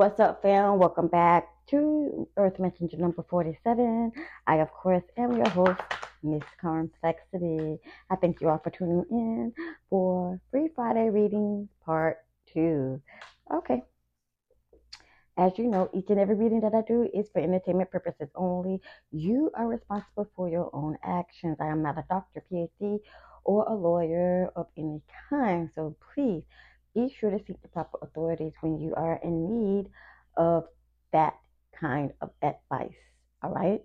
What's up, fam? Welcome back to Earth Messenger number 47. I, of course, am your host, Miss Karmplexity. I thank you all for tuning in for Free Friday Readings Part 2. Okay. As you know, each and every reading that I do is for entertainment purposes only. You are responsible for your own actions. I am not a doctor, PhD, or a lawyer of any kind. So sure to seek the proper authorities when you are in need of that kind of advice. All right.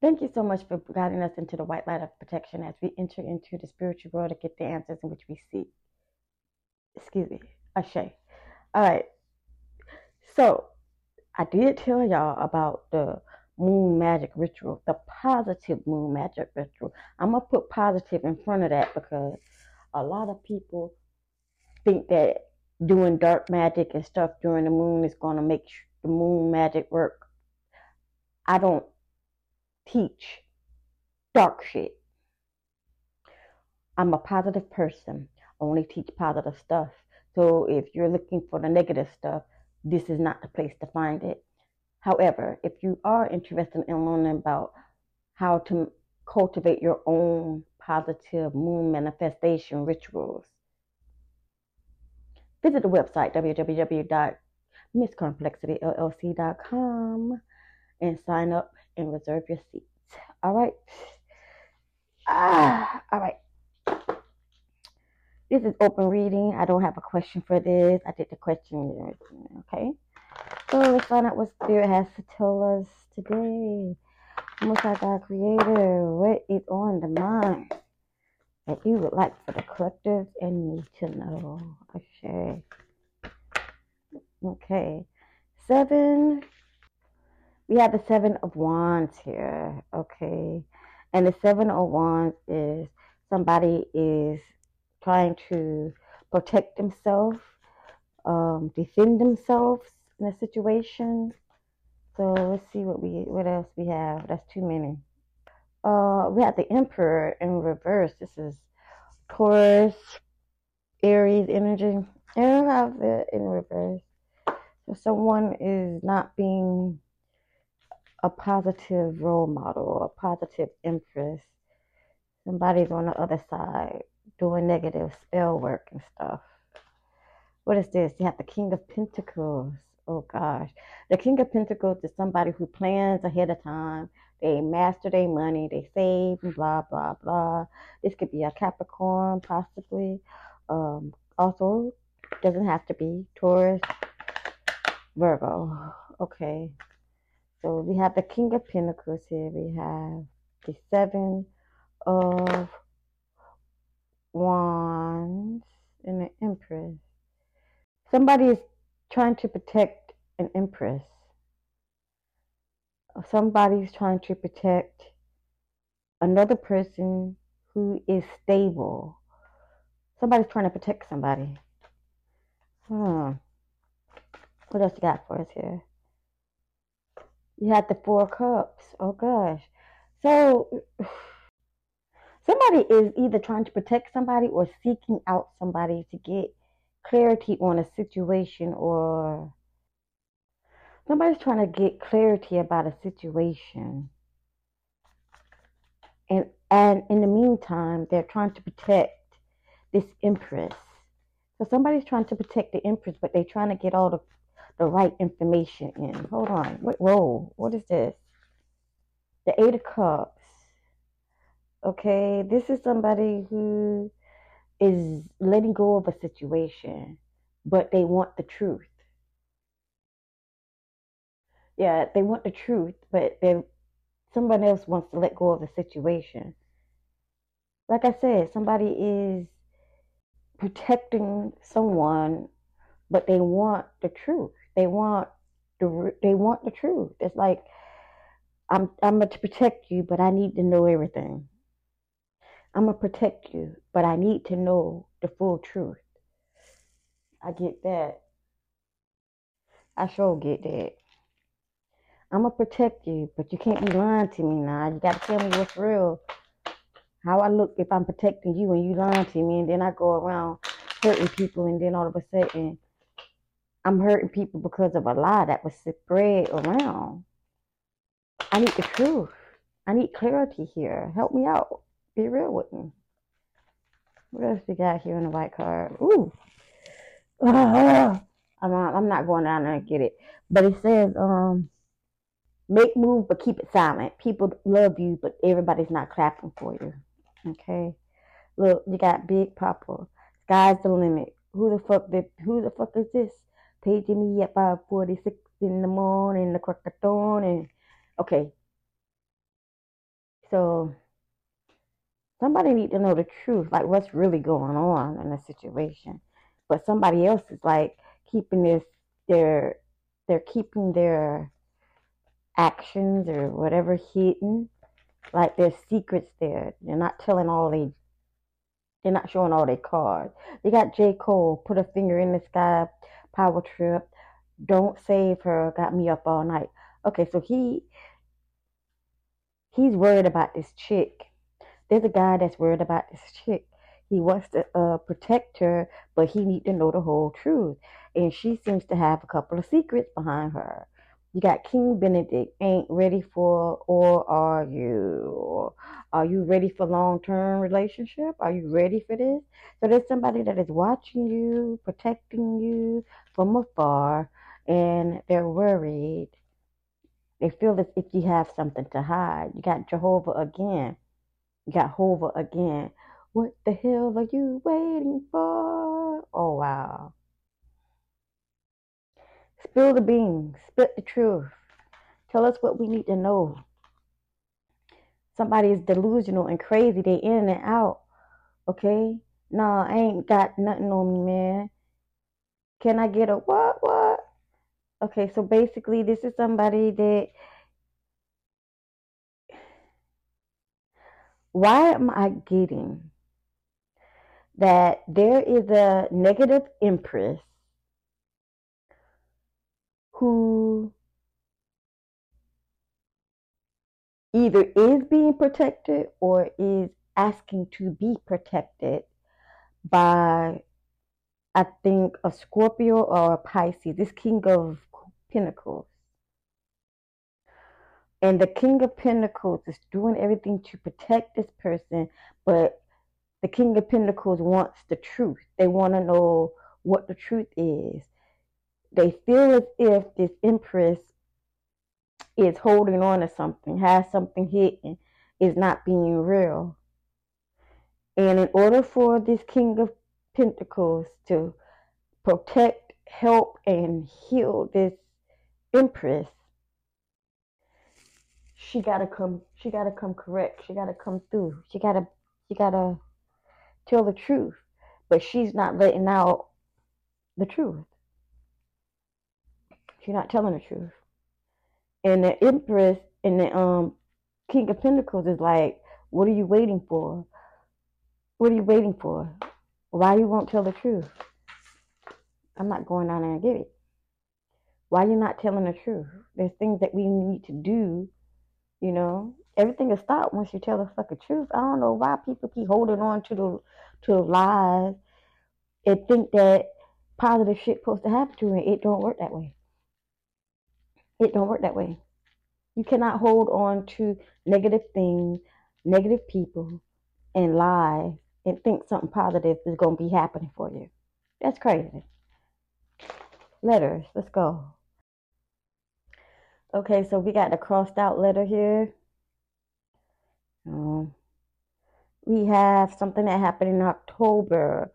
Thank you so much for guiding us into the white light of protection as we enter into the spiritual world to get the answers in which we seek. Excuse me, Ashe. All right. So, I did tell y'all about the moon magic ritual, the positive moon magic ritual. I'm going to put positive in front of that because a lot of people think that doing dark magic and stuff during the moon is going to make the moon magic work. I don't teach dark shit. I'm a positive person. I only teach positive stuff. So if you're looking for the negative stuff, this is not the place to find it. However, if you are interested in learning about how to cultivate your own positive moon manifestation rituals, visit the website www.mskarmplexityllc.com and sign up and reserve your seats. All right. Ah, all right. This is open reading. I don't have a question for this. I did the question. Okay. So let's find out what Spirit has to tell us today. Most High God Creator, what is on the mind? That you would like for the collective and me to know. Okay. Okay. Seven. We have the seven of wands here. Okay. And the seven of wands is somebody is trying to protect themselves, um, defend themselves in a situation. So let's see what we what else we have. That's too many uh, we have the Emperor in reverse. This is Taurus, Aries energy. And have it in reverse. So someone is not being a positive role model a positive empress. Somebody's on the other side doing negative spell work and stuff. What is this? You have the King of Pentacles. Oh gosh. The King of Pentacles is somebody who plans ahead of time they master their money, they save, blah, blah, blah. This could be a Capricorn, possibly. Um, also, doesn't have to be Taurus, Virgo. Okay. So we have the King of Pentacles here. We have the Seven of Wands and the Empress. Somebody is trying to protect an Empress somebody's trying to protect another person who is stable. Somebody's trying to protect somebody. Hmm. What else you got for us here? You had the four cups. Oh gosh. So somebody is either trying to protect somebody or seeking out somebody to get clarity on a situation or Somebody's trying to get clarity about a situation. And and in the meantime, they're trying to protect this empress. So somebody's trying to protect the empress, but they're trying to get all the, the right information in. Hold on. Wait, whoa. What is this? The Eight of Cups. Okay, this is somebody who is letting go of a situation, but they want the truth yeah, they want the truth, but they someone else wants to let go of the situation. Like I said, somebody is protecting someone, but they want the truth. They want the they want the truth. It's like I'm I'm gonna protect you, but I need to know everything. I'm gonna protect you, but I need to know the full truth. I get that. I sure get that. I'm gonna protect you, but you can't be lying to me now. You gotta tell me what's real. How I look if I'm protecting you and you lying to me, and then I go around hurting people, and then all of a sudden I'm hurting people because of a lie that was spread around. I need the truth. I need clarity here. Help me out. Be real with me. What else we got here in the white card? Ooh. I'm I'm not going down there and get it. But it says, um, make move but keep it silent. People love you, but everybody's not clapping for you. Okay. Look, you got Big Papa. Sky's the limit. Who the fuck did who the fuck is this? Paging me at 546 in the morning, the crack of dawn and okay. So somebody need to know the truth, like what's really going on in the situation. But somebody else is like keeping this their they're keeping their actions or whatever hidden. Like there's secrets there. They're not telling all they they're not showing all their cards. They got J. Cole, put a finger in the sky, power trip, don't save her, got me up all night. Okay, so he he's worried about this chick. There's a guy that's worried about this chick. He wants to uh, protect her, but he need to know the whole truth. And she seems to have a couple of secrets behind her. You got King Benedict, ain't ready for, or are you? Are you ready for long term relationship? Are you ready for this? So there's somebody that is watching you, protecting you from afar, and they're worried. They feel as if you have something to hide. You got Jehovah again. You got Hova again. What the hell are you waiting for? Oh wow. Spill the beans. Spit the truth. Tell us what we need to know. Somebody is delusional and crazy. They in and out. Okay? Nah, I ain't got nothing on me, man. Can I get a what? What? Okay, so basically, this is somebody that. Why am I getting that there is a negative empress who either is being protected or is asking to be protected by, I think, a Scorpio or a Pisces, this King of Pentacles. And the King of Pentacles is doing everything to protect this person, but the King of Pentacles wants the truth. They want to know what the truth is they feel as if this empress is holding on to something, has something hidden, is not being real. And in order for this King of Pentacles to protect, help, and heal this empress, she gotta come. She gotta come correct. She gotta come through. She gotta. She gotta tell the truth. But she's not letting out the truth. You're not telling the truth. And the Empress and the um King of Pentacles is like, what are you waiting for? What are you waiting for? Why you won't tell the truth? I'm not going down there and get it. Why you not telling the truth? There's things that we need to do, you know. Everything will stop once you tell the fucking truth. I don't know why people keep holding on to the to the lies and think that positive shit supposed to happen to you. It don't work that way. It don't work that way. You cannot hold on to negative things, negative people, and lie and think something positive is going to be happening for you. That's crazy. Letters. Let's go. Okay, so we got the crossed out letter here. Um, we have something that happened in October.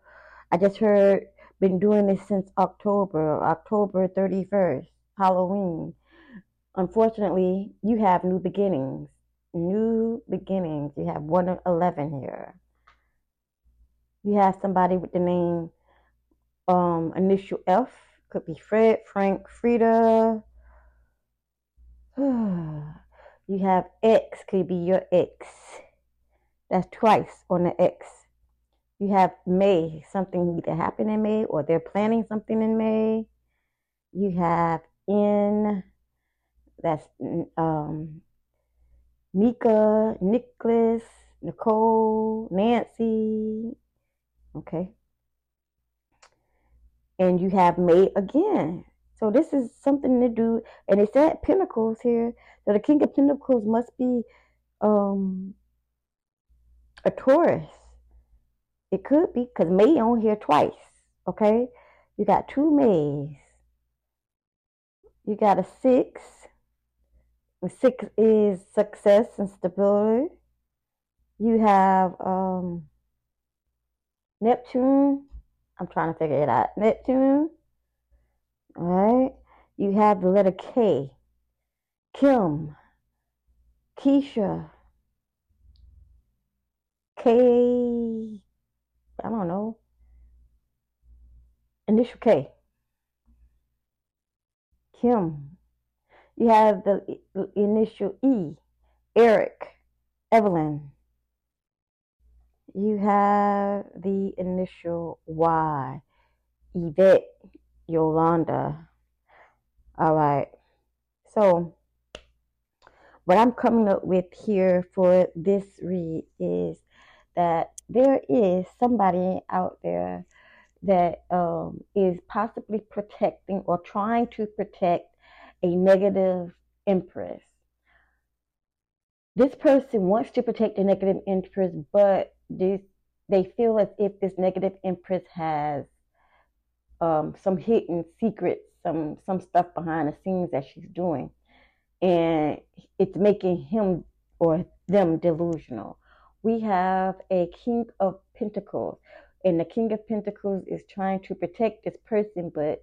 I just heard, been doing this since October, October 31st, Halloween unfortunately, you have new beginnings. New beginnings. You have 111 here. You have somebody with the name um, initial F. Could be Fred, Frank, Frida. you have X. Could be your X. That's twice on the X. You have May. Something either happened in May or they're planning something in May. You have N that's um, Mika, Nicholas, Nicole, Nancy. Okay. and you have May again. So this is something to do, and it's at Pentacles here. So the King of Pentacles must be um, a Taurus. It could be because May on here twice. Okay, you got two Mays. You got a six. Six is success and stability. You have um, Neptune. I'm trying to figure it out. Neptune. All right. You have the letter K. Kim. Keisha. K. I don't know. Initial K. Kim. You have the initial E. Eric. Evelyn. You have the initial Y. Yvette. Yolanda. All right. So, what I'm coming up with here for this read is that there is somebody out there that um, is possibly protecting or trying to protect a negative empress. This person wants to protect a negative empress, but this, they feel as if this negative empress has um, some hidden secrets, some some stuff behind the scenes that she's doing, and it's making him or them delusional. We have a King of Pentacles, and the King of Pentacles is trying to protect this person, but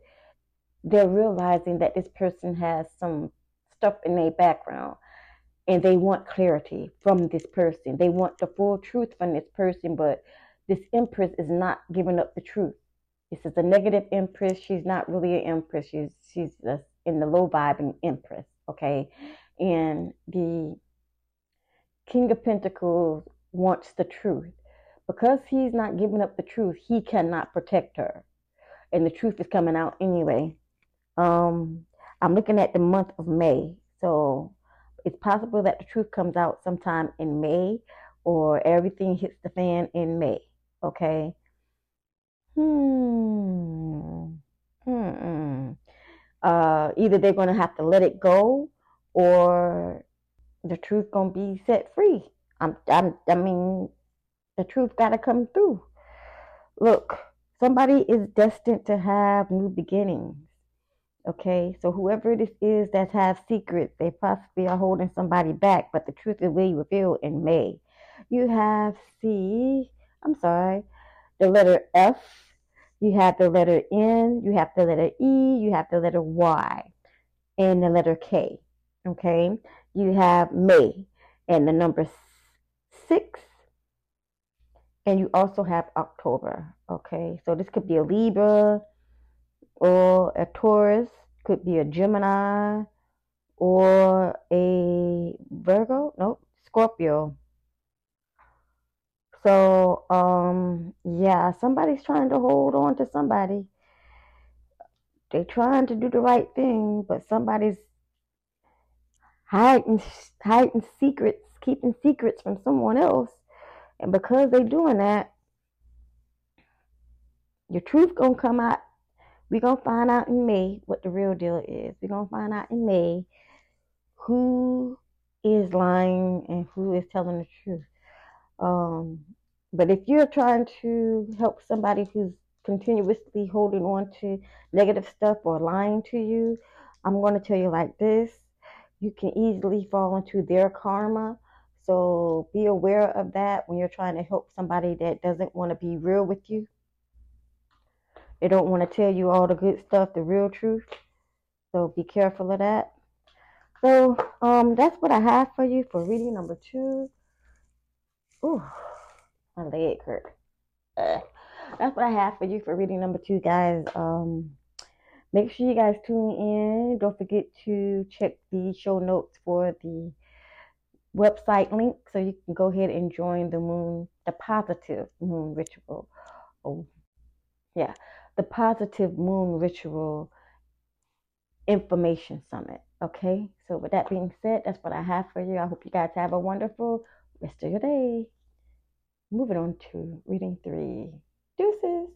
they're realizing that this person has some stuff in their background and they want clarity from this person. They want the full truth from this person, but this empress is not giving up the truth. This is a negative empress. She's not really an empress. She's she's a, in the low vibing empress. Okay, and the King of Pentacles wants the truth. Because he's not giving up the truth, he cannot protect her. And the truth is coming out anyway. Um, I'm looking at the month of May. So it's possible that the truth comes out sometime in May or everything hits the fan in May. Okay. Hmm. Hmm. Uh, either they're going to have to let it go or the truth going to be set free. I'm, I'm, I mean, the truth got to come through. Look, somebody is destined to have new beginnings. Okay, so whoever this is that has secrets, they possibly are holding somebody back, but the truth will be revealed in May. You have C, I'm sorry, the letter F, you have the letter N, you have the letter E, you have the letter Y, and the letter K. Okay, you have May and the number six, and you also have October. Okay, so this could be a Libra or a Taurus, could be a Gemini or a Virgo, nope, Scorpio. So, um, yeah, somebody's trying to hold on to somebody. They're trying to do the right thing, but somebody's hiding hiding secrets, keeping secrets from someone else. And because they're doing that, your truth gonna come out we're going to find out in May what the real deal is. We're going to find out in May who is lying and who is telling the truth. Um, but if you're trying to help somebody who's continuously holding on to negative stuff or lying to you, I'm going to tell you like this you can easily fall into their karma. So be aware of that when you're trying to help somebody that doesn't want to be real with you. They don't want to tell you all the good stuff, the real truth. So be careful of that. So um, that's what I have for you for reading number two. Ooh, my leg hurt. Uh, that's what I have for you for reading number two, guys. Um, make sure you guys tune in. Don't forget to check the show notes for the website link so you can go ahead and join the moon, the positive moon ritual. Oh, yeah the Positive Moon Ritual Information Summit. Okay, so with that being said, that's what I have for you. I hope you guys have a wonderful rest of your day. Moving on to reading three. Deuces.